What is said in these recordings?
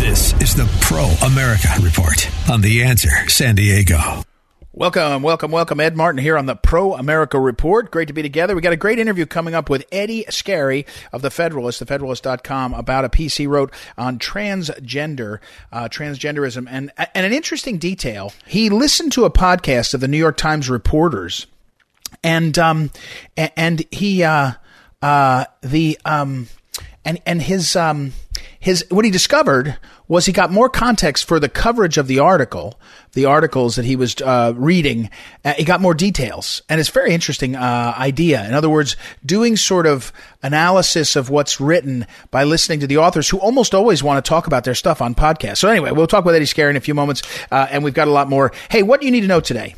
This is the Pro America Report on The Answer San Diego. Welcome, welcome, welcome. Ed Martin here on the Pro America Report. Great to be together. We got a great interview coming up with Eddie Scarry of The Federalist, thefederalist.com, about a piece he wrote on transgender, uh, transgenderism. And, and an interesting detail, he listened to a podcast of the New York Times reporters. And, um, and he, uh, uh, the, um, and, and his, um, his what he discovered was he got more context for the coverage of the article, the articles that he was uh, reading. Uh, he got more details, and it's a very interesting uh, idea. In other words, doing sort of analysis of what's written by listening to the authors who almost always want to talk about their stuff on podcasts. So anyway, we'll talk with Eddie Scare in a few moments, uh, and we've got a lot more. Hey, what do you need to know today?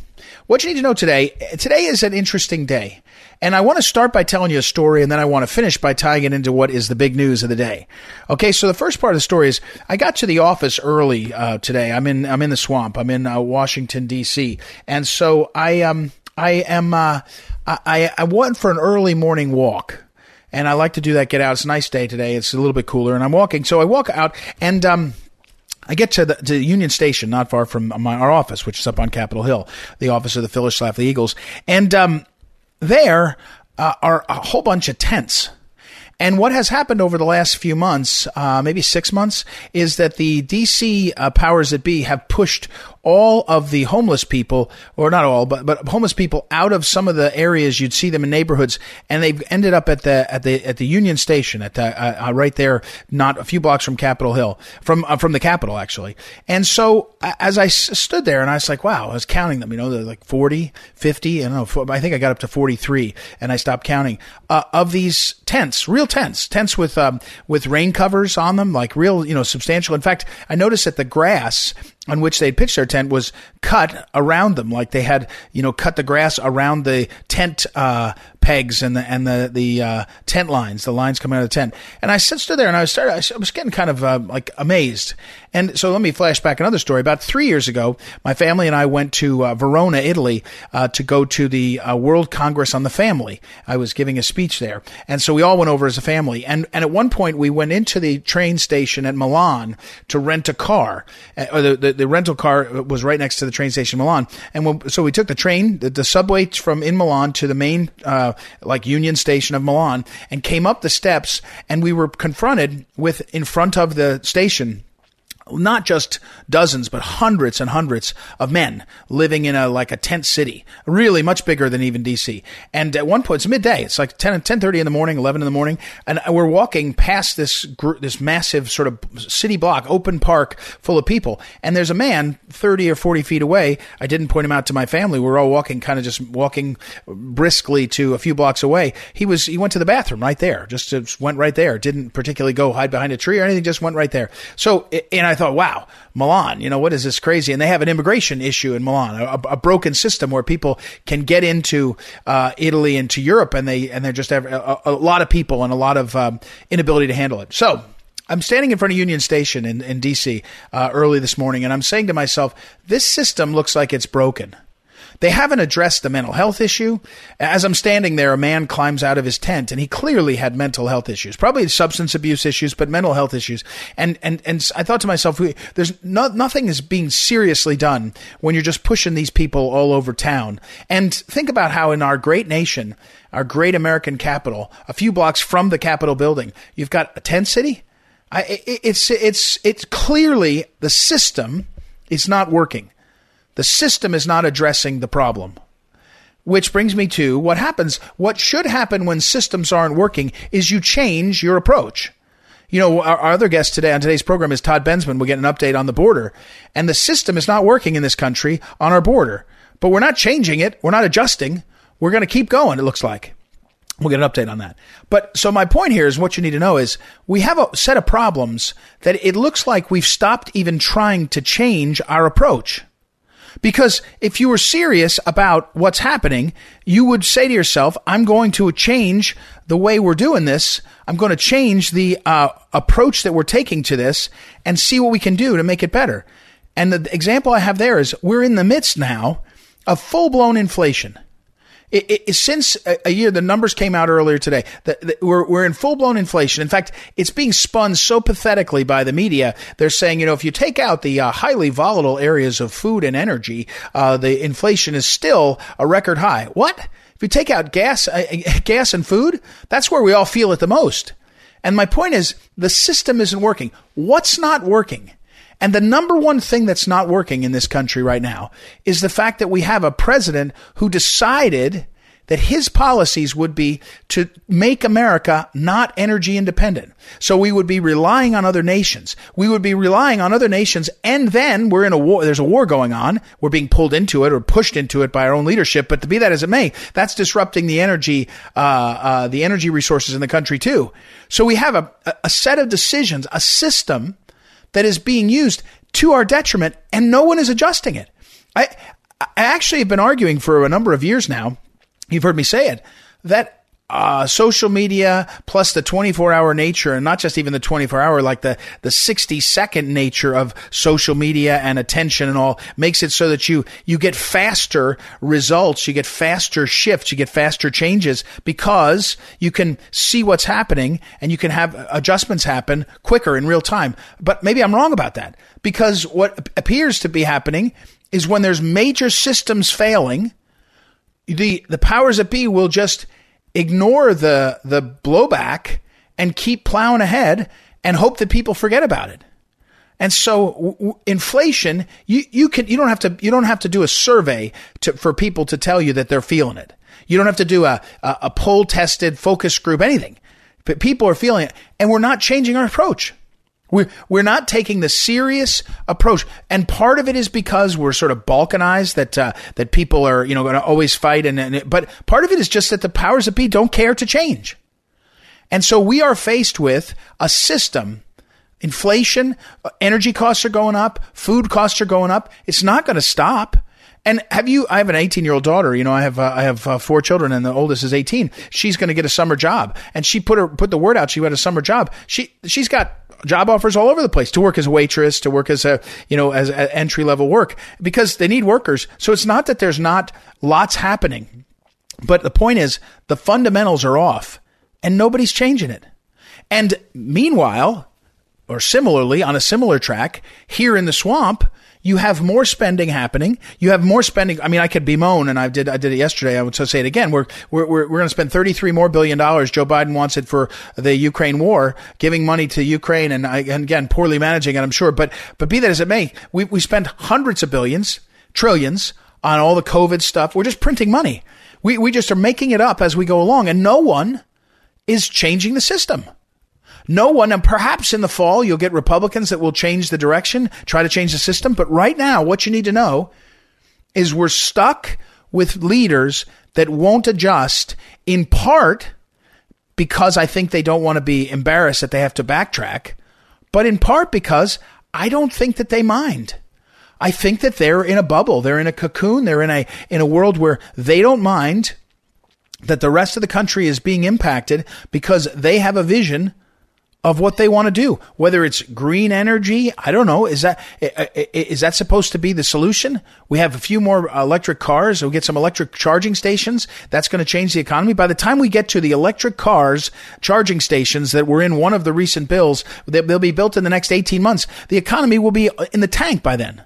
What you need to know today, today is an interesting day. And I want to start by telling you a story and then I want to finish by tying it into what is the big news of the day. Okay. So the first part of the story is I got to the office early, uh, today. I'm in, I'm in the swamp. I'm in uh, Washington DC. And so I, um, I am, uh, I, I went for an early morning walk and I like to do that. Get out. It's a nice day today. It's a little bit cooler and I'm walking. So I walk out and, um, I get to the to Union Station, not far from my, our office, which is up on Capitol Hill, the office of the Phyllis Schlafly Eagles, and um, there uh, are a whole bunch of tents. And what has happened over the last few months, uh, maybe six months, is that the DC uh, powers that be have pushed all of the homeless people, or not all, but, but homeless people out of some of the areas you'd see them in neighborhoods, and they've ended up at the at the at the Union Station, at the, uh, uh, right there, not a few blocks from Capitol Hill, from uh, from the Capitol actually. And so as I s- stood there, and I was like, wow, I was counting them, you know, they're like 40, 50, I don't know, I think I got up to 43, and I stopped counting uh, of these tents, real tents, tents with um, with rain covers on them, like real, you know, substantial. In fact, I noticed that the grass on which they'd pitched their tent was cut around them, like they had, you know, cut the grass around the tent uh, pegs and the and the the uh, tent lines, the lines coming out of the tent. And I stood there and I was started, I was getting kind of uh, like amazed. And so let me flash back another story. About three years ago, my family and I went to uh, Verona, Italy, uh, to go to the uh, World Congress on the Family. I was giving a speech there, and so we all went over as a family. And and at one point, we went into the train station at Milan to rent a car. Uh, the, the, the rental car was right next to the train station in Milan, and when, so we took the train, the, the subway from in Milan to the main uh, like Union Station of Milan, and came up the steps, and we were confronted with in front of the station not just dozens, but hundreds and hundreds of men living in a like a tent city, really much bigger than even DC. And at one point, it's midday. It's like 10, 10.30 in the morning, 11 in the morning. And we're walking past this gr- this massive sort of city block, open park full of people. And there's a man 30 or 40 feet away. I didn't point him out to my family. We are all walking, kind of just walking briskly to a few blocks away. He was, he went to the bathroom right there, just, just went right there. Didn't particularly go hide behind a tree or anything, just went right there. So, and I thought, wow, Milan, you know, what is this crazy? And they have an immigration issue in Milan, a, a broken system where people can get into uh, Italy and to Europe, and they and they're just have a, a lot of people and a lot of um, inability to handle it. So. I'm standing in front of Union Station in, in DC uh, early this morning, and I'm saying to myself, this system looks like it's broken. They haven't addressed the mental health issue. As I'm standing there, a man climbs out of his tent and he clearly had mental health issues, probably substance abuse issues, but mental health issues. And, and, and I thought to myself, there's no, nothing is being seriously done when you're just pushing these people all over town. And think about how in our great nation, our great American capital, a few blocks from the Capitol building, you've got a tent city. I, it's, it's, it's clearly the system is not working. The system is not addressing the problem. Which brings me to what happens. What should happen when systems aren't working is you change your approach. You know, our, our, other guest today on today's program is Todd Bensman. We'll get an update on the border. And the system is not working in this country on our border. But we're not changing it. We're not adjusting. We're going to keep going, it looks like. We'll get an update on that. But so my point here is what you need to know is we have a set of problems that it looks like we've stopped even trying to change our approach. Because if you were serious about what's happening, you would say to yourself, I'm going to change the way we're doing this. I'm going to change the uh, approach that we're taking to this and see what we can do to make it better. And the example I have there is we're in the midst now of full blown inflation. It, it, since a, year, the numbers came out earlier today. That, we're we're in full blown inflation. In fact, it's being spun so pathetically by the media. They're saying, you know, if you take out the uh, highly volatile areas of food and energy, uh, the inflation is still a record high. What? If you take out gas, uh, gas and food, that's where we all feel it the most. And my point is, the system isn't working. What's not working? And the number one thing that's not working in this country right now is the fact that we have a president who decided that his policies would be to make America not energy independent. So we would be relying on other nations. We would be relying on other nations. And then we're in a war. There's a war going on. We're being pulled into it or pushed into it by our own leadership. But to be that as it may, that's disrupting the energy, uh, uh, the energy resources in the country too. So we have a, a set of decisions, a system that is being used to our detriment and no one is adjusting it. I, I actually have been arguing for a number of years now. You've heard me say it that uh, social media plus the 24 hour nature and not just even the 24 hour, like the, the 60 second nature of social media and attention and all makes it so that you, you get faster results. You get faster shifts. You get faster changes because you can see what's happening and you can have adjustments happen quicker in real time. But maybe I'm wrong about that because what appears to be happening is when there's major systems failing, the, the powers that be will just ignore the the blowback and keep plowing ahead and hope that people forget about it. And so w- w- inflation, you, you can, you don't have to, you don't have to do a survey to, for people to tell you that they're feeling it. You don't have to do a, a, a poll tested focus group, anything. But people are feeling it and we're not changing our approach. We're, we're not taking the serious approach. And part of it is because we're sort of balkanized that, uh, that people are, you know, going to always fight. And, and, but part of it is just that the powers that be don't care to change. And so we are faced with a system inflation, energy costs are going up, food costs are going up. It's not going to stop. And have you? I have an 18 year old daughter. You know, I have uh, I have uh, four children, and the oldest is 18. She's going to get a summer job, and she put her put the word out. She had a summer job. She she's got job offers all over the place to work as a waitress, to work as a, you know, as entry level work because they need workers. So it's not that there's not lots happening, but the point is the fundamentals are off and nobody's changing it. And meanwhile, or similarly on a similar track here in the swamp, you have more spending happening. You have more spending. I mean, I could bemoan, and I did. I did it yesterday. I would say it again. We're we're we're, we're going to spend 33 more billion dollars. Joe Biden wants it for the Ukraine war, giving money to Ukraine, and, I, and again, poorly managing it. I'm sure, but but be that as it may, we we spend hundreds of billions, trillions on all the COVID stuff. We're just printing money. We we just are making it up as we go along, and no one is changing the system. No one, and perhaps in the fall, you'll get Republicans that will change the direction, try to change the system. But right now, what you need to know is we're stuck with leaders that won't adjust in part because I think they don't want to be embarrassed that they have to backtrack, but in part because I don't think that they mind. I think that they're in a bubble. They're in a cocoon. They're in a, in a world where they don't mind that the rest of the country is being impacted because they have a vision of what they want to do. Whether it's green energy, I don't know. Is that is that supposed to be the solution? We have a few more electric cars. We'll get some electric charging stations. That's going to change the economy. By the time we get to the electric cars charging stations that were in one of the recent bills, they'll be built in the next 18 months. The economy will be uh, in the tank by then.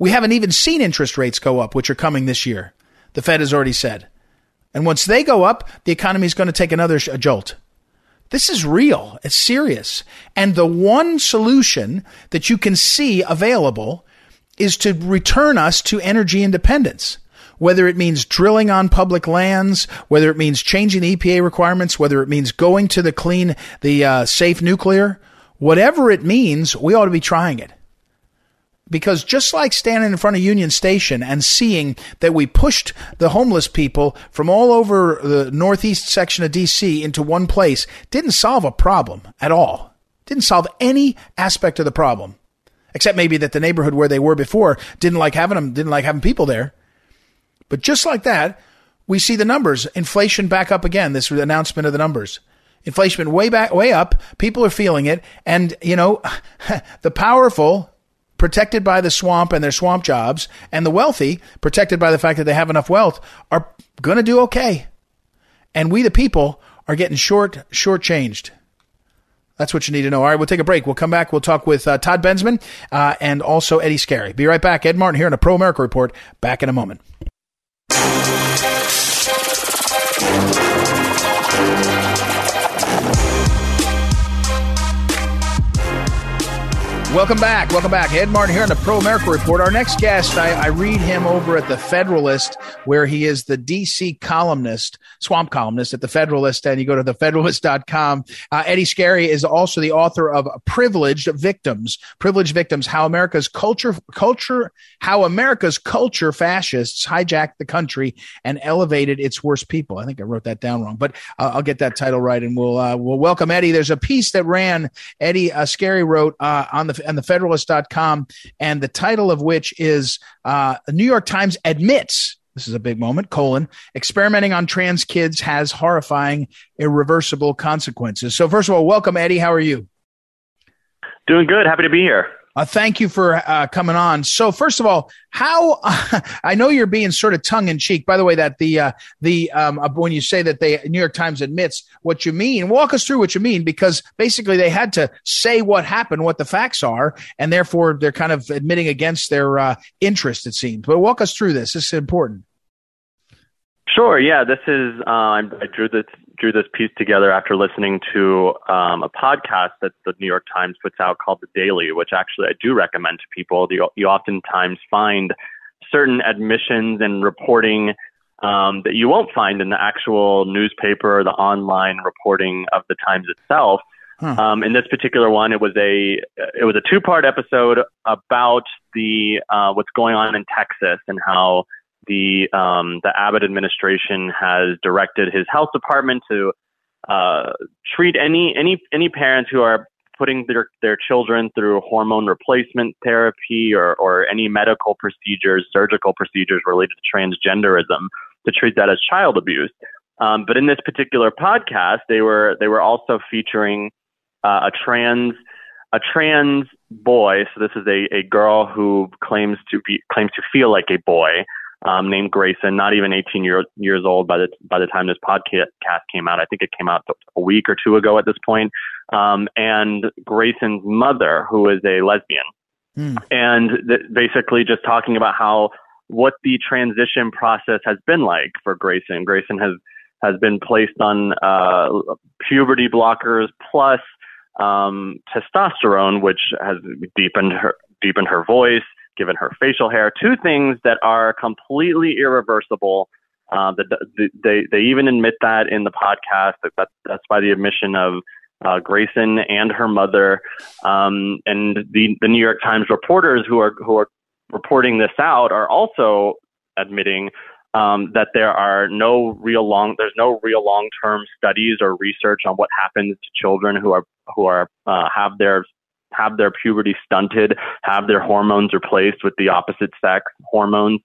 We haven't even seen interest rates go up, which are coming this year. The Fed has already said. And once they go up, the economy is going to take another jolt. This is real. It's serious. And the one solution that you can see available is to return us to energy independence. Whether it means drilling on public lands, whether it means changing the EPA requirements, whether it means going to the clean, the uh, safe nuclear, whatever it means, we ought to be trying it. Because just like standing in front of Union Station and seeing that we pushed the homeless people from all over the northeast section of DC into one place didn't solve a problem at all. Didn't solve any aspect of the problem. Except maybe that the neighborhood where they were before didn't like having them, didn't like having people there. But just like that, we see the numbers. Inflation back up again. This announcement of the numbers. Inflation way back, way up. People are feeling it. And, you know, the powerful, protected by the swamp and their swamp jobs, and the wealthy, protected by the fact that they have enough wealth, are going to do okay. And we, the people, are getting short, shortchanged. That's what you need to know. All right, we'll take a break. We'll come back. We'll talk with uh, Todd Bensman uh, and also Eddie Scarry. Be right back. Ed Martin here on a Pro America Report. Back in a moment. Welcome back. Welcome back. Ed Martin here on the Pro America Report. Our next guest, I, I, read him over at the Federalist, where he is the DC columnist, swamp columnist at the Federalist. And you go to thefederalist.com. Uh, Eddie Scarry is also the author of Privileged Victims, Privileged Victims, How America's Culture, Culture, How America's Culture Fascists Hijacked the Country and Elevated Its Worst People. I think I wrote that down wrong, but uh, I'll get that title right and we'll, uh, we'll welcome Eddie. There's a piece that ran, Eddie uh, Scarry wrote uh, on the and the Federalist.com, and the title of which is uh, New York Times admits this is a big moment colon experimenting on trans kids has horrifying irreversible consequences. So first of all welcome eddie. How are you? Doing good. Happy to be here uh, thank you for uh, coming on. So, first of all, how uh, I know you're being sort of tongue in cheek. By the way, that the uh, the um, uh, when you say that the New York Times admits what you mean, walk us through what you mean because basically they had to say what happened, what the facts are, and therefore they're kind of admitting against their uh, interest. It seems. But walk us through this. This is important. Sure. Yeah. This is. I drew this drew this piece together after listening to um, a podcast that the New York Times puts out called The Daily, which actually I do recommend to people. You, you oftentimes find certain admissions and reporting um, that you won't find in the actual newspaper or the online reporting of the Times itself. Huh. Um, in this particular one, it was a it was a two part episode about the uh, what's going on in Texas and how the um, the Abbott administration has directed his health department to uh, treat any any any parents who are putting their their children through hormone replacement therapy or or any medical procedures, surgical procedures related to transgenderism to treat that as child abuse. Um, but in this particular podcast, they were they were also featuring uh, a trans a trans boy. So this is a, a girl who claims to be claims to feel like a boy, um, named Grayson, not even 18 year, years old by the by the time this podcast came out. I think it came out a week or two ago at this point. Um, and Grayson's mother, who is a lesbian, mm. and th- basically just talking about how what the transition process has been like for Grayson. Grayson has has been placed on uh, puberty blockers plus um, testosterone, which has deepened her deepened her voice given her facial hair, two things that are completely irreversible. Uh, the, the, they they even admit that in the podcast. That, that that's by the admission of uh, Grayson and her mother, um, and the the New York Times reporters who are who are reporting this out are also admitting um, that there are no real long there's no real long term studies or research on what happens to children who are who are uh, have their have their puberty stunted, have their hormones replaced with the opposite sex hormones.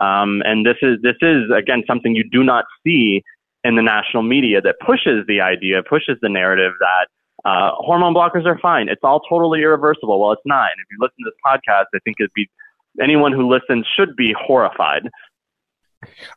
Um, and this is this is again something you do not see in the national media that pushes the idea, pushes the narrative that uh, hormone blockers are fine. It's all totally irreversible. Well, it's not. And if you listen to this podcast, I think it'd be anyone who listens should be horrified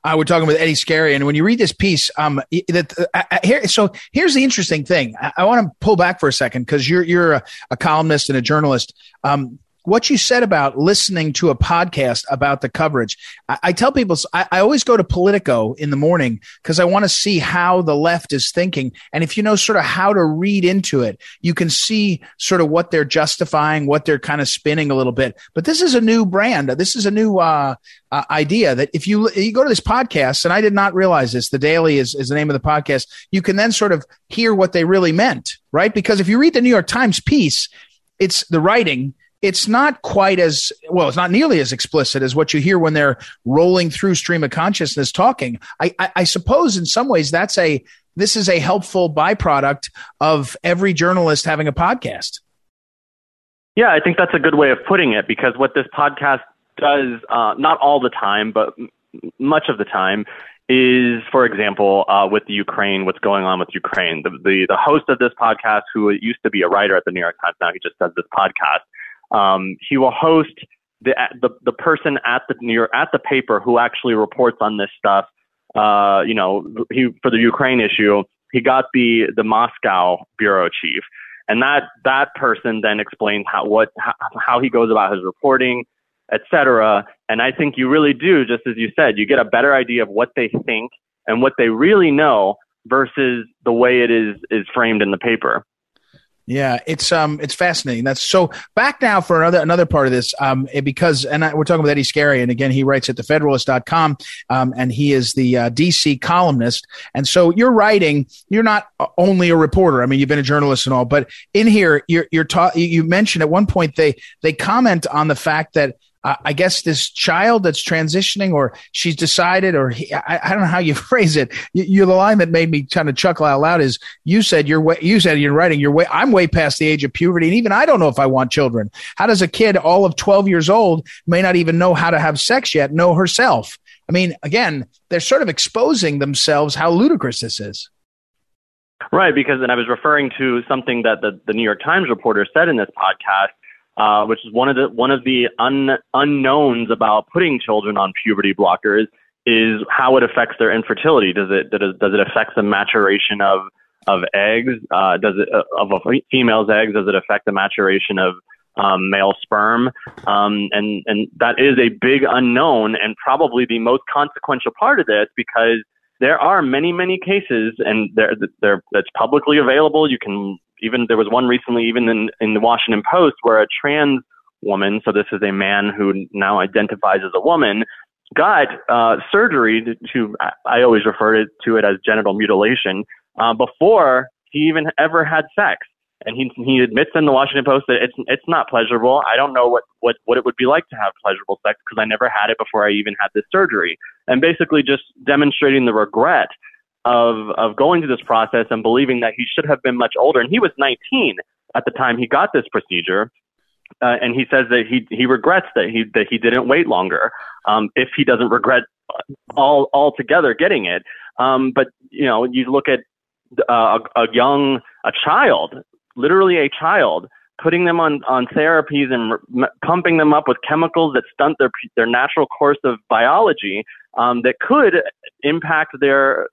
uh, we're talking with Eddie Scarry, and when you read this piece, um, that uh, uh, here, so here's the interesting thing. I, I want to pull back for a second because you're you're a, a, columnist and a journalist. Um, what you said about listening to a podcast about the coverage. I, I tell people, I, I, always go to Politico in the morning because I want to see how the left is thinking. And if you know sort of how to read into it, you can see sort of what they're justifying, what they're kind of spinning a little bit. But this is a new brand. This is a new uh, uh, idea that if you you go to this podcast, and I did not realize this, the Daily is, is the name of the podcast, you can then sort of hear what they really meant, right? Because if you read the New York Times piece, it's the writing it's not quite as well. It's not nearly as explicit as what you hear when they're rolling through stream of consciousness talking. I, I, I suppose in some ways that's a this is a helpful byproduct of every journalist having a podcast. Yeah, I think that's a good way of putting it because what this podcast does, uh, not all the time, but much of the time, is, for example, uh, with the Ukraine, what's going on with Ukraine. The, the, the host of this podcast, who used to be a writer at the New York Times, now he just does this podcast. Um, he will host the, the the person at the New York at the paper who actually reports on this stuff. Uh, you know, he for the Ukraine issue, he got the the Moscow bureau chief, and that that person then explains how what how, how he goes about his reporting, etc. And I think you really do, just as you said, you get a better idea of what they think and what they really know versus the way it is is framed in the paper. Yeah, it's um, it's fascinating. That's so back now for another another part of this, um, because and I, we're talking with Eddie Scarry, and again, he writes at thefederalist.com, um, and he is the uh, DC columnist. And so you're writing, you're not only a reporter. I mean, you've been a journalist and all, but in here, you're you're taught. You mentioned at one point they they comment on the fact that I guess this child that's transitioning, or she's decided, or he, I, I, don't know how you phrase it. You, the line that made me kind of chuckle out loud is you said you're way, you said you're writing you're way, I'm way past the age of puberty, and even I don't know if I want children. How does a kid all of 12 years old may not even know how to have sex yet know herself? I mean, again, they're sort of exposing themselves how ludicrous this is. Right, because and I was referring to something that the, the New York Times reporter said in this podcast uh, which is one of the one of the un, unknowns about putting children on puberty blockers is how it affects their infertility. Does it does it, does it affect the maturation of of eggs? Uh, does it uh, of a female's eggs? Does it affect the maturation of um, male sperm? Um, and and that is a big unknown and probably the most consequential part of this because there are many many cases and there there that's publicly available. You can even there was one recently, even in, in the Washington Post, where a trans woman, so this is a man who now identifies as a woman, got uh, surgery to, to, I always refer to it as genital mutilation, uh, before he even ever had sex. And he he admits in the Washington Post that it's it's not pleasurable. I don't know what what what it would be like to have pleasurable sex because I never had it before I even had this surgery. And basically just demonstrating the regret of of going through this process and believing that he should have been much older. And he was 19 at the time he got this procedure. Uh, and he says that he he regrets that he that he didn't wait longer. Um, if he doesn't regret all altogether getting it, um, but you know, you look at uh, a, a young a child, literally a child, putting them on on therapies and pumping them up with chemicals that stunt their their natural course of biology um, that could impact their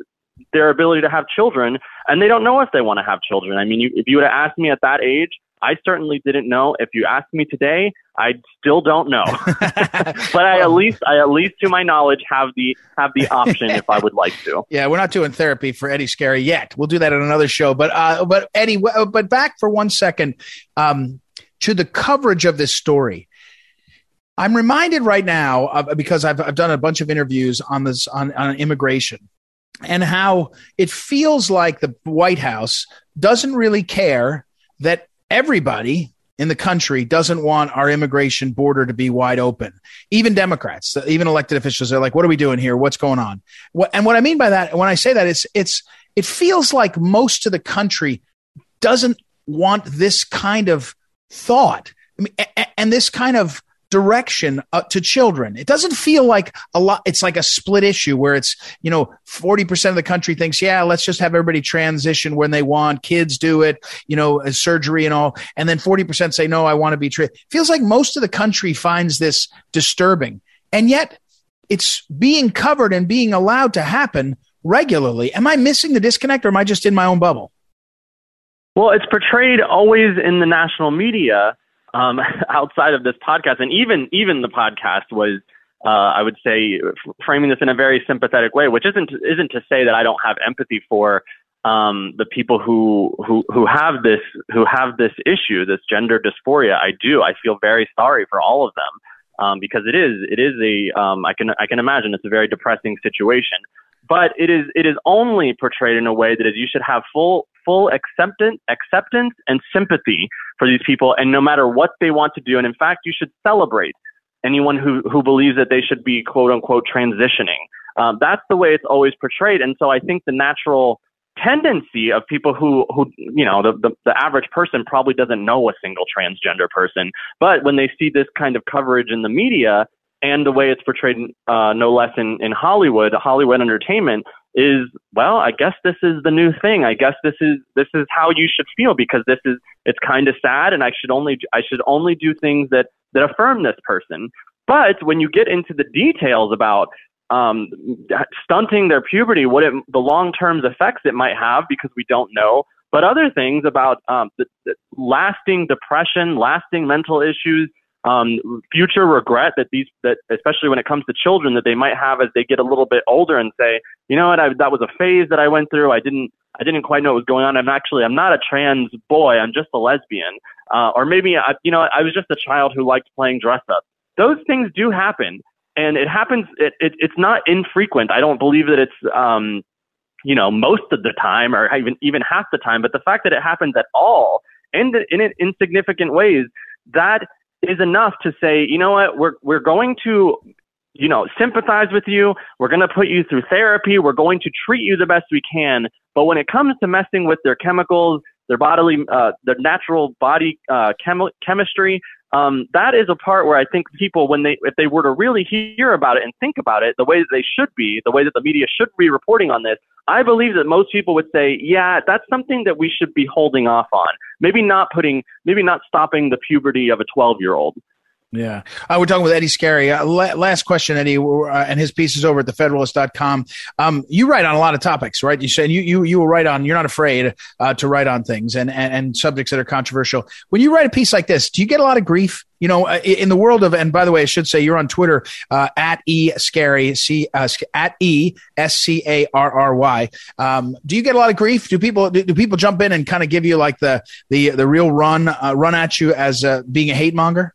their ability to have children, and they don't know if they want to have children. I mean, you, if you would have asked me at that age, I certainly didn't know. If you ask me today, I still don't know. but I at least, I at least, to my knowledge, have the have the option if I would like to. Yeah, we're not doing therapy for Eddie Scarry yet. We'll do that in another show. But uh, but Eddie, but back for one second um, to the coverage of this story. I'm reminded right now uh, because I've, I've done a bunch of interviews on this on, on immigration and how it feels like the White House doesn't really care that everybody in the country doesn't want our immigration border to be wide open. Even Democrats, even elected officials are like, what are we doing here? What's going on? and what I mean by that, when I say that, it's, it's, it feels like most of the country doesn't want this kind of thought. I mean, and this kind of direction uh, to children. It doesn't feel like a lot. It's like a split issue where it's, you know, 40% of the country thinks, yeah, let's just have everybody transition when they want. Kids do it, you know, surgery and all. And then 40% say, no, I want to be treated. Feels like most of the country finds this disturbing. And yet it's being covered and being allowed to happen regularly. Am I missing the disconnect or am I just in my own bubble? Well, it's portrayed always in the national media um, outside of this podcast, and even even the podcast was, uh, I would say, framing this in a very sympathetic way, which isn't isn't to say that I don't have empathy for um, the people who who who have this who have this issue, this gender dysphoria. I do. I feel very sorry for all of them um, because it is it is a um, I can I can imagine it's a very depressing situation. But it is it is only portrayed in a way that is you should have full full acceptance, acceptance and sympathy for these people, and no matter what they want to do. And in fact, you should celebrate anyone who, who believes that they should be quote unquote transitioning. Um, that's the way it's always portrayed. And so I think the natural tendency of people who, who you know, the, the, the average person probably doesn't know a single transgender person. But when they see this kind of coverage in the media and the way it's portrayed, uh, no less in, in Hollywood, Hollywood entertainment, is well i guess this is the new thing. I guess this is this is how you should feel because this is it's kind of sad and i should only i should only do things that that affirm this person. But when you get into the details about um, stunting their puberty, what it, the long term effects it might have because we don't know, but other things about um, the, the lasting depression, lasting mental issues, um, future regret that these that especially when it comes to children that they might have as they get a little bit older and say, you know what, I, that was a phase that I went through. I didn't I didn't quite know what was going on. I'm actually I'm not a trans boy. I'm just a lesbian. Uh, or maybe I, you know I was just a child who liked playing dress up. Those things do happen, and it happens. It, it it's not infrequent. I don't believe that it's um, you know most of the time or even even half the time. But the fact that it happens at all and in, in insignificant ways that is enough to say, you know what, we're, we're going to, you know, sympathize with you. We're going to put you through therapy. We're going to treat you the best we can. But when it comes to messing with their chemicals, their bodily, uh, their natural body uh, chem- chemistry, um, that is a part where I think people, when they, if they were to really hear about it and think about it, the way that they should be, the way that the media should be reporting on this, I believe that most people would say, yeah, that's something that we should be holding off on. Maybe not putting, maybe not stopping the puberty of a 12 year old. Yeah. Uh, we're talking with Eddie Scarry. Uh, la- last question, Eddie, uh, and his piece is over at thefederalist.com. Um, you write on a lot of topics, right? You said you, you, you will write on, you're not afraid uh, to write on things and, and, and, subjects that are controversial. When you write a piece like this, do you get a lot of grief? You know, uh, in the world of, and by the way, I should say you're on Twitter uh, at E Scarry, C, at E S C A R R Y. Um, do you get a lot of grief? Do people, do, do people jump in and kind of give you like the, the, the real run, run at you as being a hate monger?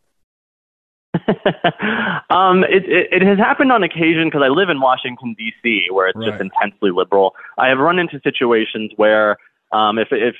um, it, it, it has happened on occasion because I live in Washington D.C., where it's right. just intensely liberal. I have run into situations where um, if if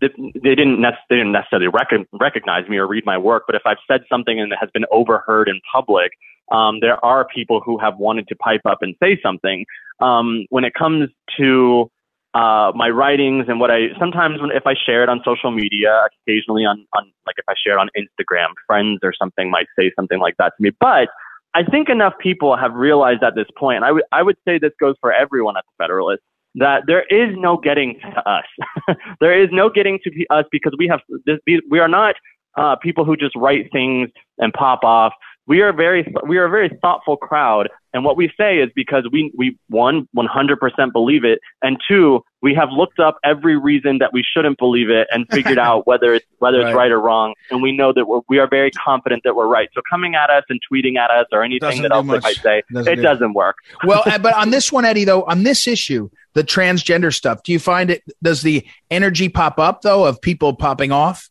they didn't, nec- they didn't necessarily rec- recognize me or read my work, but if I've said something and it has been overheard in public, um, there are people who have wanted to pipe up and say something. Um, when it comes to uh, my writings and what I sometimes when, if I share it on social media, occasionally on, on like if I share it on Instagram, friends or something might say something like that to me. But I think enough people have realized at this point, and I would I would say this goes for everyone at the Federalist, that there is no getting to us. there is no getting to us because we have this, we are not uh, people who just write things and pop off we are very we are a very thoughtful crowd and what we say is because we we one 100% believe it and two we have looked up every reason that we shouldn't believe it and figured out whether it's whether it's right. right or wrong and we know that we're, we are very confident that we're right so coming at us and tweeting at us or anything doesn't that else much. they might say doesn't it doesn't work well uh, but on this one eddie though on this issue the transgender stuff do you find it does the energy pop up though of people popping off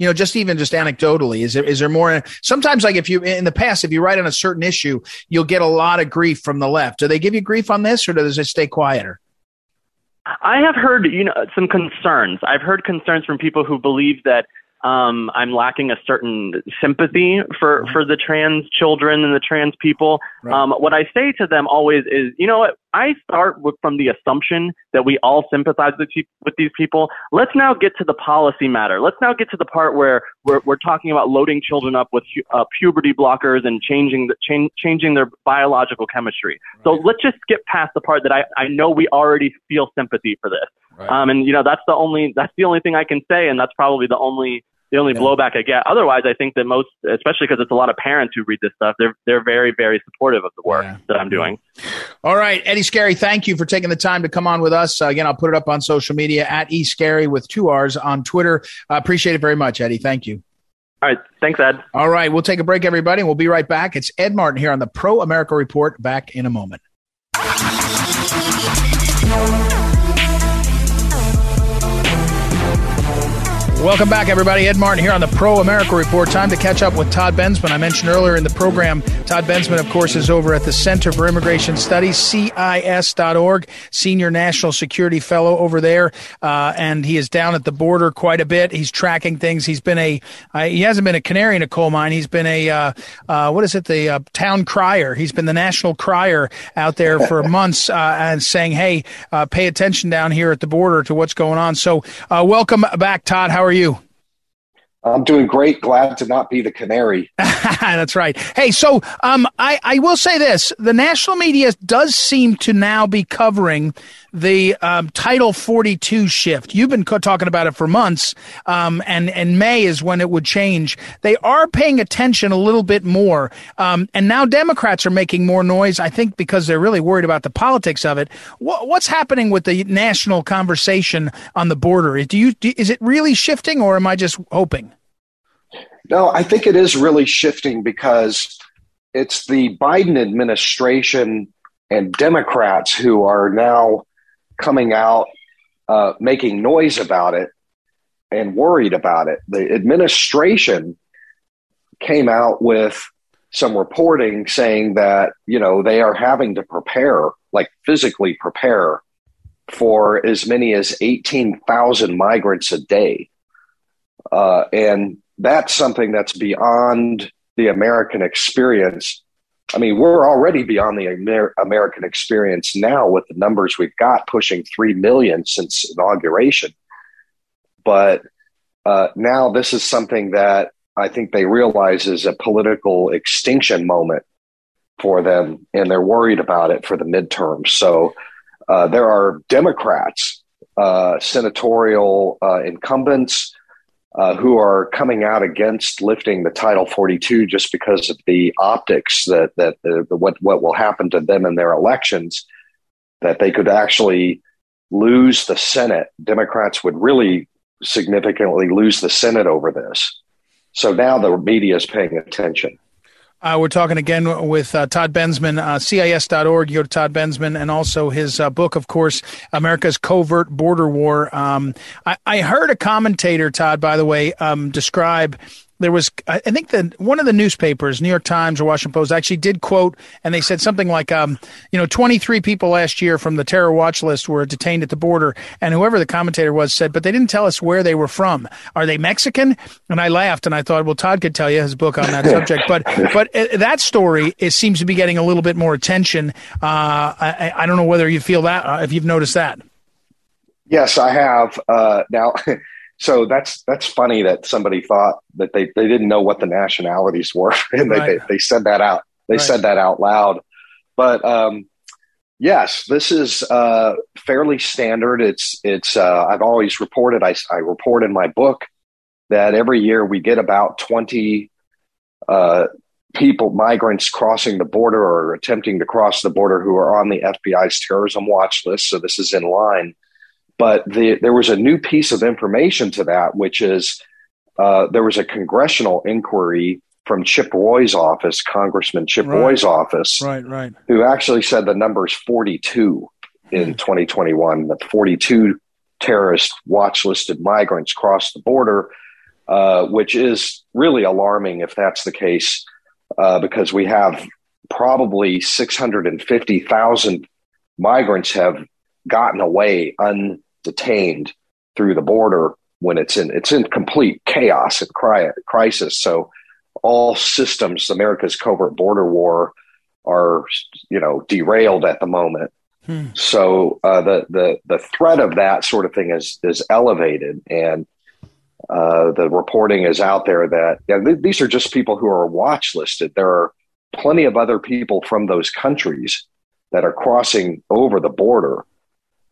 you know, just even just anecdotally, is there is there more? Sometimes, like if you in the past, if you write on a certain issue, you'll get a lot of grief from the left. Do they give you grief on this, or does it stay quieter? I have heard, you know, some concerns. I've heard concerns from people who believe that um, I'm lacking a certain sympathy for, for the trans children and the trans people. Right. Um, what I say to them always is, you know what? I start with, from the assumption that we all sympathize with, with these people. Let's now get to the policy matter. Let's now get to the part where we're, we're talking about loading children up with uh, puberty blockers and changing the, change, changing their biological chemistry. Right. So let's just skip past the part that I, I know we already feel sympathy for this. Right. Um, and you know that's the only that's the only thing I can say, and that's probably the only the only yeah. blowback I get. Otherwise, I think that most, especially because it's a lot of parents who read this stuff, they're they're very very supportive of the work yeah. that I'm doing. All right, Eddie Scarry, thank you for taking the time to come on with us. Uh, again, I'll put it up on social media at e Scarry with two R's on Twitter. I uh, appreciate it very much, Eddie. Thank you. All right. Thanks, Ed. All right. We'll take a break, everybody, and we'll be right back. It's Ed Martin here on the Pro America Report. Back in a moment. Welcome back, everybody. Ed Martin here on the Pro America Report. Time to catch up with Todd Bensman. I mentioned earlier in the program, Todd Bensman, of course, is over at the Center for Immigration Studies, CIS.org, Senior National Security Fellow over there. Uh, and he is down at the border quite a bit. He's tracking things. He's been a, uh, he hasn't been a canary in a coal mine. He's been a, uh, uh what is it, the uh, town crier. He's been the national crier out there for months uh, and saying, hey, pay attention down here at the border to what's going on. So, welcome back, Todd. How are you? I'm doing great. Glad to not be the canary. That's right. Hey, so um, I, I will say this: the national media does seem to now be covering the um, Title 42 shift. You've been co- talking about it for months, um, and and May is when it would change. They are paying attention a little bit more, um, and now Democrats are making more noise. I think because they're really worried about the politics of it. What, what's happening with the national conversation on the border? Do you do, is it really shifting, or am I just hoping? No, I think it is really shifting because it's the Biden administration and Democrats who are now coming out, uh, making noise about it and worried about it. The administration came out with some reporting saying that, you know, they are having to prepare, like physically prepare for as many as 18,000 migrants a day. Uh, and that's something that's beyond the American experience. I mean, we're already beyond the Amer- American experience now with the numbers we've got pushing 3 million since inauguration. But uh, now this is something that I think they realize is a political extinction moment for them, and they're worried about it for the midterms. So uh, there are Democrats, uh, senatorial uh, incumbents, uh, who are coming out against lifting the Title 42 just because of the optics that that the, the, what what will happen to them in their elections, that they could actually lose the Senate. Democrats would really significantly lose the Senate over this. So now the media is paying attention. Uh, we're talking again with uh, Todd Bensman, uh, CIS.org. You go to Todd Bensman and also his uh, book, of course, America's Covert Border War. Um, I, I, heard a commentator, Todd, by the way, um, describe there was I think that one of the newspapers, New York Times or Washington Post, actually did quote, and they said something like, um, you know, 23 people last year from the terror watch list were detained at the border, and whoever the commentator was said, but they didn't tell us where they were from. Are they Mexican? And I laughed, and I thought, well, Todd could tell you his book on that subject, but but uh, that story it seems to be getting a little bit more attention. Uh, I, I, don't know whether you feel that uh, if you've noticed that. Yes, I have. Uh, now. so that's that's funny that somebody thought that they, they didn't know what the nationalities were. And right. they, they, they said that out they right. said that out loud. But um, yes this is uh, fairly standard. It's it's uh, i've always reported I, I report in my book that every year we get about 20 uh, people migrants crossing the border or attempting to cross the border who are on the fbi's terrorism watch list. So this is in line but the, there was a new piece of information to that, which is uh, there was a congressional inquiry from Chip Roy's office, Congressman Chip right. Roy's office, right, right, who actually said the number is 42 in hmm. 2021. That 42 terrorist watch listed migrants crossed the border, uh, which is really alarming if that's the case, uh, because we have probably 650,000 migrants have gotten away un detained through the border when it's in it's in complete chaos and crisis. So all systems, America's covert border war, are you know derailed at the moment. Hmm. So uh, the the the threat of that sort of thing is is elevated, and uh, the reporting is out there that yeah, th- these are just people who are watch listed. There are plenty of other people from those countries that are crossing over the border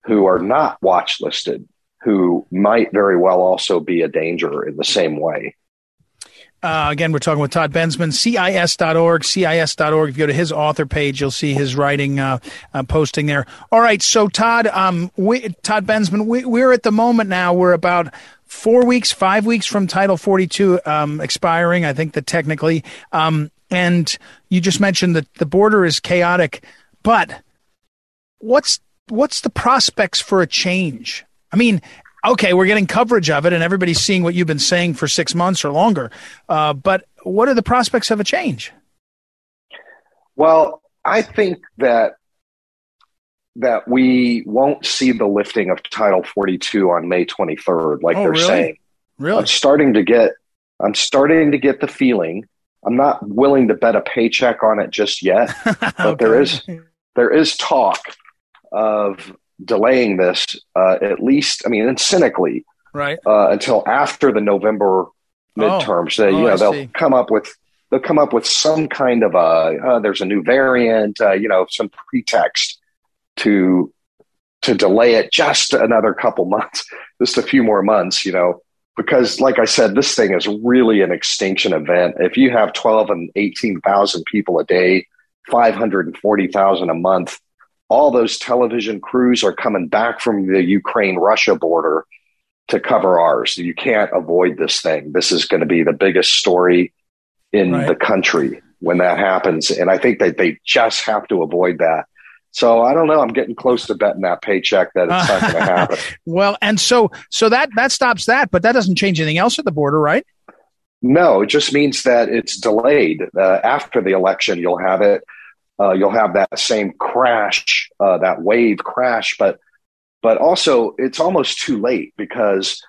who are not watch listed who might very well also be a danger in the same way. Uh, again, we're talking with Todd Bensman, CIS.org, CIS.org. If you go to his author page, you'll see his writing uh, uh, posting there. All right, so Todd, um, we, Todd Bensman, we, we're at the moment now, we're about four weeks, five weeks from Title 42 um, expiring, I think that technically. Um, and you just mentioned that the border is chaotic, but what's what's the prospects for a change? I mean, okay, we're getting coverage of it, and everybody's seeing what you've been saying for six months or longer. Uh, but what are the prospects of a change? Well, I think that that we won't see the lifting of Title 42 on May 23rd, like oh, they're really? saying. Really, I'm starting to get. I'm starting to get the feeling. I'm not willing to bet a paycheck on it just yet, but okay. there is there is talk of delaying this uh, at least. I mean, and cynically, right, uh, until after the November oh. midterms. Oh. you know, I they'll see. come up with they'll come up with some kind of a uh, there's a new variant, uh, you know, some pretext to to delay it just another couple months, just a few more months, you know, because like I said, this thing is really an extinction event. If you have 12 and 18,000 people a day, 540,000 a month, all those television crews are coming back from the Ukraine Russia border to cover ours. You can't avoid this thing. This is going to be the biggest story in right. the country when that happens. And I think that they just have to avoid that. So I don't know. I'm getting close to betting that paycheck that it's not going to happen. well, and so so that that stops that, but that doesn't change anything else at the border, right? No, it just means that it's delayed. Uh, after the election, you'll have it uh, you'll have that same crash, uh, that wave crash, but but also it's almost too late because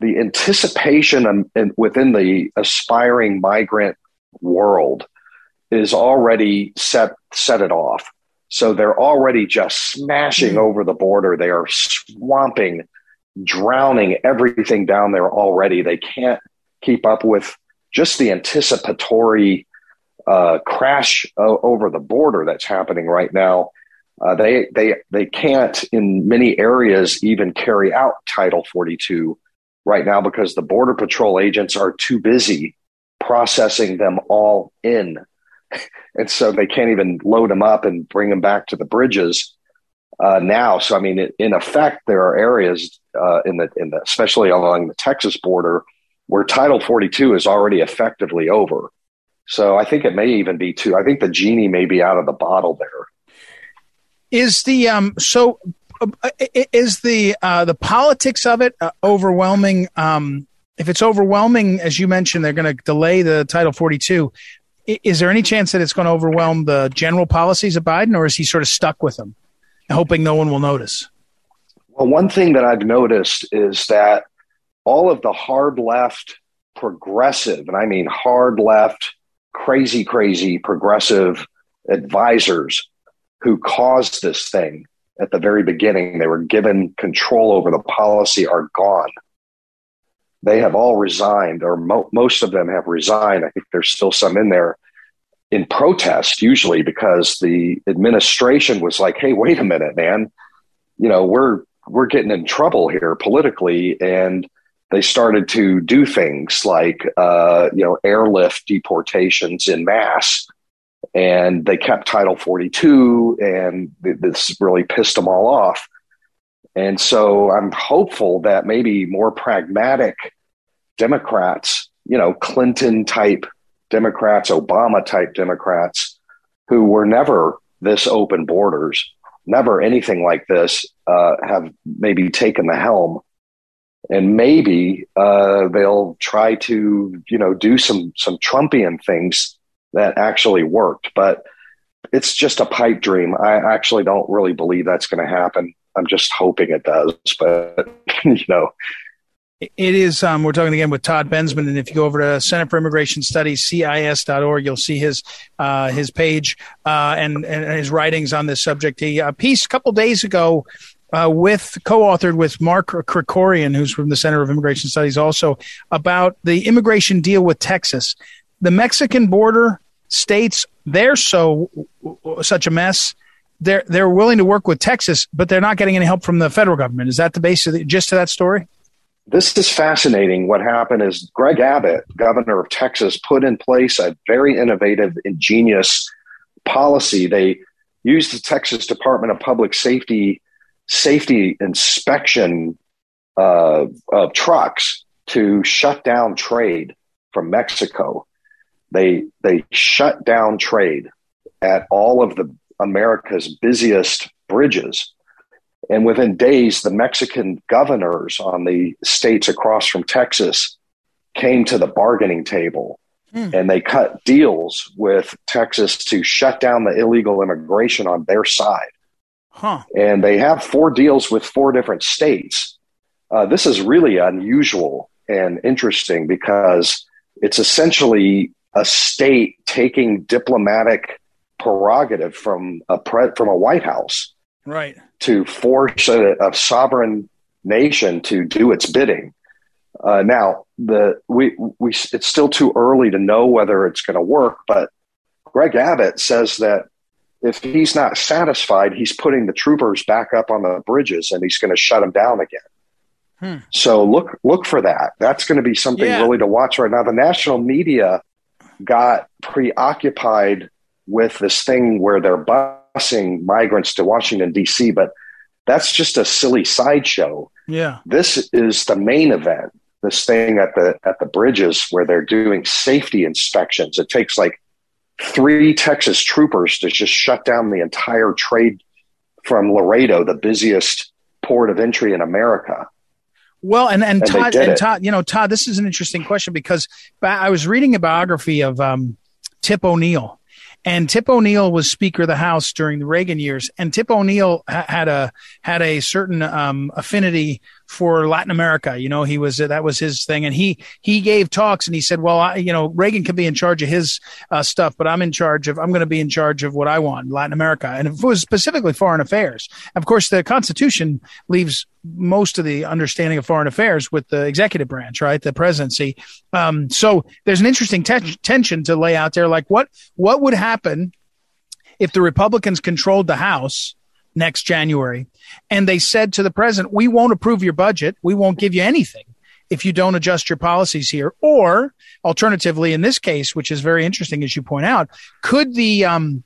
the anticipation within the aspiring migrant world is already set set it off. So they're already just smashing mm. over the border. They are swamping, drowning everything down there already. They can't keep up with just the anticipatory uh, crash uh, over the border that's happening right now. Uh, they they they can't in many areas even carry out Title 42 right now because the border patrol agents are too busy processing them all in, and so they can't even load them up and bring them back to the bridges uh, now. So I mean, in effect, there are areas uh, in the in the especially along the Texas border where Title 42 is already effectively over. So I think it may even be too. I think the genie may be out of the bottle there. Is the um so uh, is the uh, the politics of it uh, overwhelming? Um, if it's overwhelming, as you mentioned, they're going to delay the Title 42. Is there any chance that it's going to overwhelm the general policies of Biden, or is he sort of stuck with them, hoping no one will notice? Well, one thing that I've noticed is that all of the hard left progressive, and I mean hard left crazy, crazy progressive advisors who caused this thing at the very beginning. They were given control over the policy are gone. They have all resigned, or mo- most of them have resigned. I think there's still some in there in protest, usually because the administration was like, "Hey, wait a minute, man! You know, we're we're getting in trouble here politically, and they started to do things like uh, you know airlift deportations in mass and they kept title 42 and this really pissed them all off. And so i'm hopeful that maybe more pragmatic democrats you know clinton type democrats obama type democrats who were never this open borders never anything like this uh, have maybe taken the helm and maybe uh, they'll try to you know do some some Trumpian things that actually worked. But it's just a pipe dream. I actually don't really believe that's going to happen. I'm just hoping it does, but you know. It is. Um, we're talking again with Todd Bensman, and if you go over to Center for Immigration Studies (CIS.org), you'll see his uh, his page uh, and, and his writings on this subject. He a piece a couple days ago uh, with co-authored with Mark Krikorian, who's from the Center of Immigration Studies, also about the immigration deal with Texas. The Mexican border states they're so such a mess. They're they're willing to work with Texas, but they're not getting any help from the federal government. Is that the base of the gist of that story? This is fascinating. What happened is Greg Abbott, governor of Texas, put in place a very innovative, ingenious policy. They used the Texas Department of Public Safety safety inspection uh, of trucks to shut down trade from Mexico. They they shut down trade at all of the America's busiest bridges, And within days, the Mexican governors on the states across from Texas came to the bargaining table mm. and they cut deals with Texas to shut down the illegal immigration on their side. Huh. And they have four deals with four different states. Uh, this is really unusual and interesting because it's essentially a state taking diplomatic prerogative from a pre- from a White House, right, to force a, a sovereign nation to do its bidding. Uh, now, the we we it's still too early to know whether it's going to work, but Greg Abbott says that if he's not satisfied, he's putting the troopers back up on the bridges and he's going to shut them down again. Hmm. So look look for that. That's going to be something yeah. really to watch right now. The national media got preoccupied with this thing where they're busing migrants to Washington D.C., but that's just a silly sideshow. Yeah, this is the main event. This thing at the at the bridges where they're doing safety inspections. It takes like three Texas troopers to just shut down the entire trade from Laredo, the busiest port of entry in America. Well, and and, and Todd, and Todd, you know, Todd, this is an interesting question because I was reading a biography of um, Tip O'Neill, and Tip O'Neill was Speaker of the House during the Reagan years, and Tip O'Neill ha- had a had a certain um, affinity for Latin America. You know, he was that was his thing, and he he gave talks, and he said, "Well, I, you know, Reagan can be in charge of his uh, stuff, but I'm in charge of I'm going to be in charge of what I want, Latin America, and it was specifically foreign affairs. Of course, the Constitution leaves most of the understanding of foreign affairs with the executive branch, right, the presidency. Um, so there's an interesting te- tension to lay out there, like what what would happen if the Republicans controlled the House next January and they said to the president, we won't approve your budget. We won't give you anything if you don't adjust your policies here. Or alternatively, in this case, which is very interesting, as you point out, could the, um,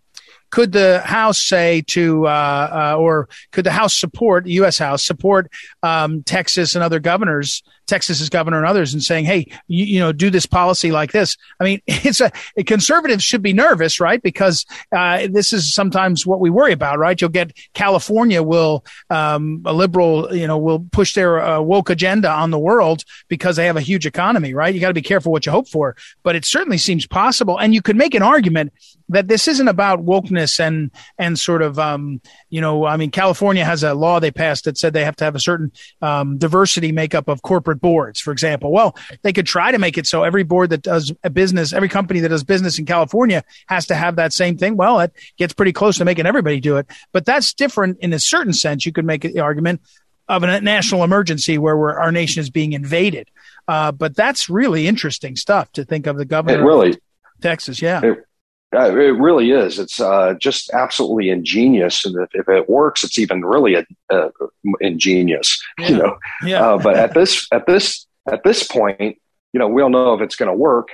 could the House say to, uh, uh, or could the House support, U.S. House support um, Texas and other governors Texas's governor and others and saying, "Hey, you, you, know, do this policy like this." I mean, it's a conservatives should be nervous, right? Because uh, this is sometimes what we worry about, right? You'll get California will um, a liberal, you know, will push their uh, woke agenda on the world because they have a huge economy, right? You got to be careful what you hope for, but it certainly seems possible, and you could make an argument that this isn't about wokeness and and sort of um, you know, I mean, California has a law they passed that said they have to have a certain um, diversity makeup of corporate boards, for example. Well, they could try to make it so every board that does a business, every company that does business in California has to have that same thing. Well, it gets pretty close to making everybody do it, but that's different in a certain sense. You could make the argument of a national emergency where our nation is being invaded. Uh, but that's really interesting stuff to think of the governor. It really, Texas, yeah. It, uh, it really is. It's uh, just absolutely ingenious, and if, if, it works, it's even really a, uh, ingenious. Yeah. You know, yeah. Uh, but at this at this at this point, you know, we don't know if it's going to work.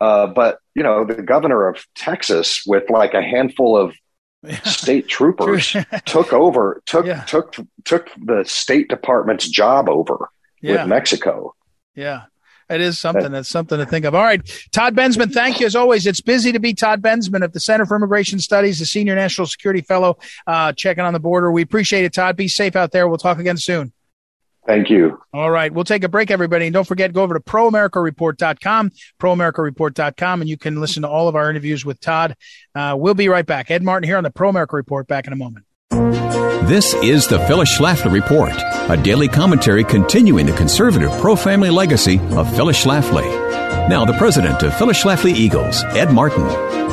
Uh, but you know, the governor of Texas, with like a handful of yeah. state troopers, took over took yeah. took took the State Department's job over with Mexico. Yeah. It is something. That's something to think of. All right. Todd Bensman, thank you as always. It's busy to be Todd Bensman of the Center for Immigration Studies, the Senior National Security Fellow, uh, checking on the border. We appreciate it, Todd. Be safe out there. We'll talk again soon. Thank you. All right. We'll take a break, everybody. And don't forget, go over to proamericareport.com, proamericareport.com, and you can listen to all of our interviews with Todd. Uh, we'll be right back. Ed Martin here on the Pro America Report. Back in a moment. This is the Phyllis Schlafly Report, a daily commentary continuing the conservative pro family legacy of Phyllis Schlafly. Now, the president of Phyllis Schlafly Eagles, Ed Martin.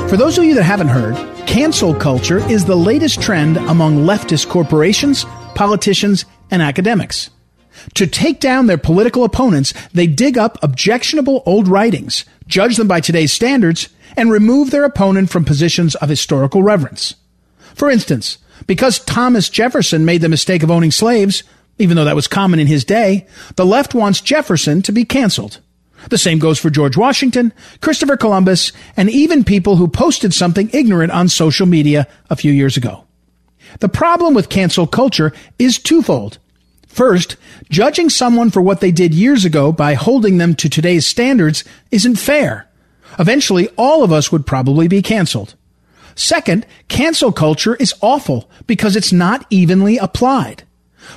For those of you that haven't heard, cancel culture is the latest trend among leftist corporations, politicians, and academics. To take down their political opponents, they dig up objectionable old writings, judge them by today's standards, and remove their opponent from positions of historical reverence. For instance, because Thomas Jefferson made the mistake of owning slaves, even though that was common in his day, the left wants Jefferson to be canceled. The same goes for George Washington, Christopher Columbus, and even people who posted something ignorant on social media a few years ago. The problem with cancel culture is twofold. First, judging someone for what they did years ago by holding them to today's standards isn't fair. Eventually, all of us would probably be canceled. Second, cancel culture is awful because it's not evenly applied.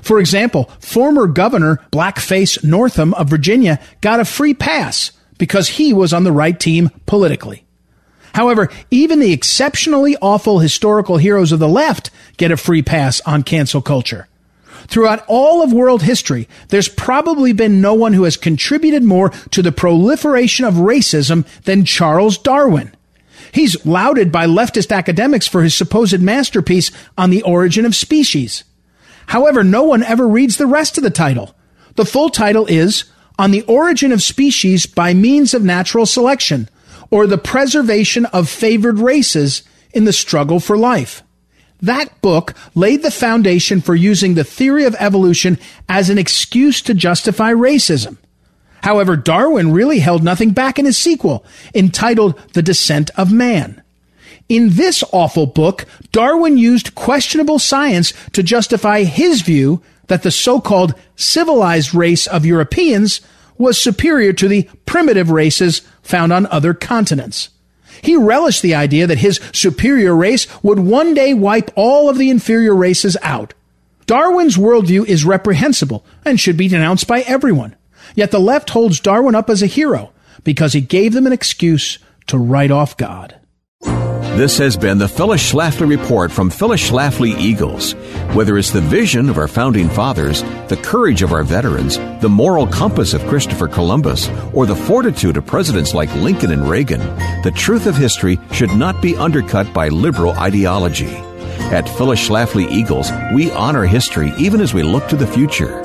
For example, former Governor Blackface Northam of Virginia got a free pass because he was on the right team politically. However, even the exceptionally awful historical heroes of the left get a free pass on cancel culture. Throughout all of world history, there's probably been no one who has contributed more to the proliferation of racism than Charles Darwin. He's lauded by leftist academics for his supposed masterpiece on the origin of species. However, no one ever reads the rest of the title. The full title is On the Origin of Species by Means of Natural Selection, or the Preservation of Favored Races in the Struggle for Life. That book laid the foundation for using the theory of evolution as an excuse to justify racism. However, Darwin really held nothing back in his sequel, entitled The Descent of Man. In this awful book, Darwin used questionable science to justify his view that the so-called civilized race of Europeans was superior to the primitive races found on other continents. He relished the idea that his superior race would one day wipe all of the inferior races out. Darwin's worldview is reprehensible and should be denounced by everyone. Yet the left holds Darwin up as a hero because he gave them an excuse to write off God. This has been the Phyllis Schlafly Report from Phyllis Schlafly Eagles. Whether it's the vision of our founding fathers, the courage of our veterans, the moral compass of Christopher Columbus, or the fortitude of presidents like Lincoln and Reagan, the truth of history should not be undercut by liberal ideology. At Phyllis Schlafly Eagles, we honor history even as we look to the future.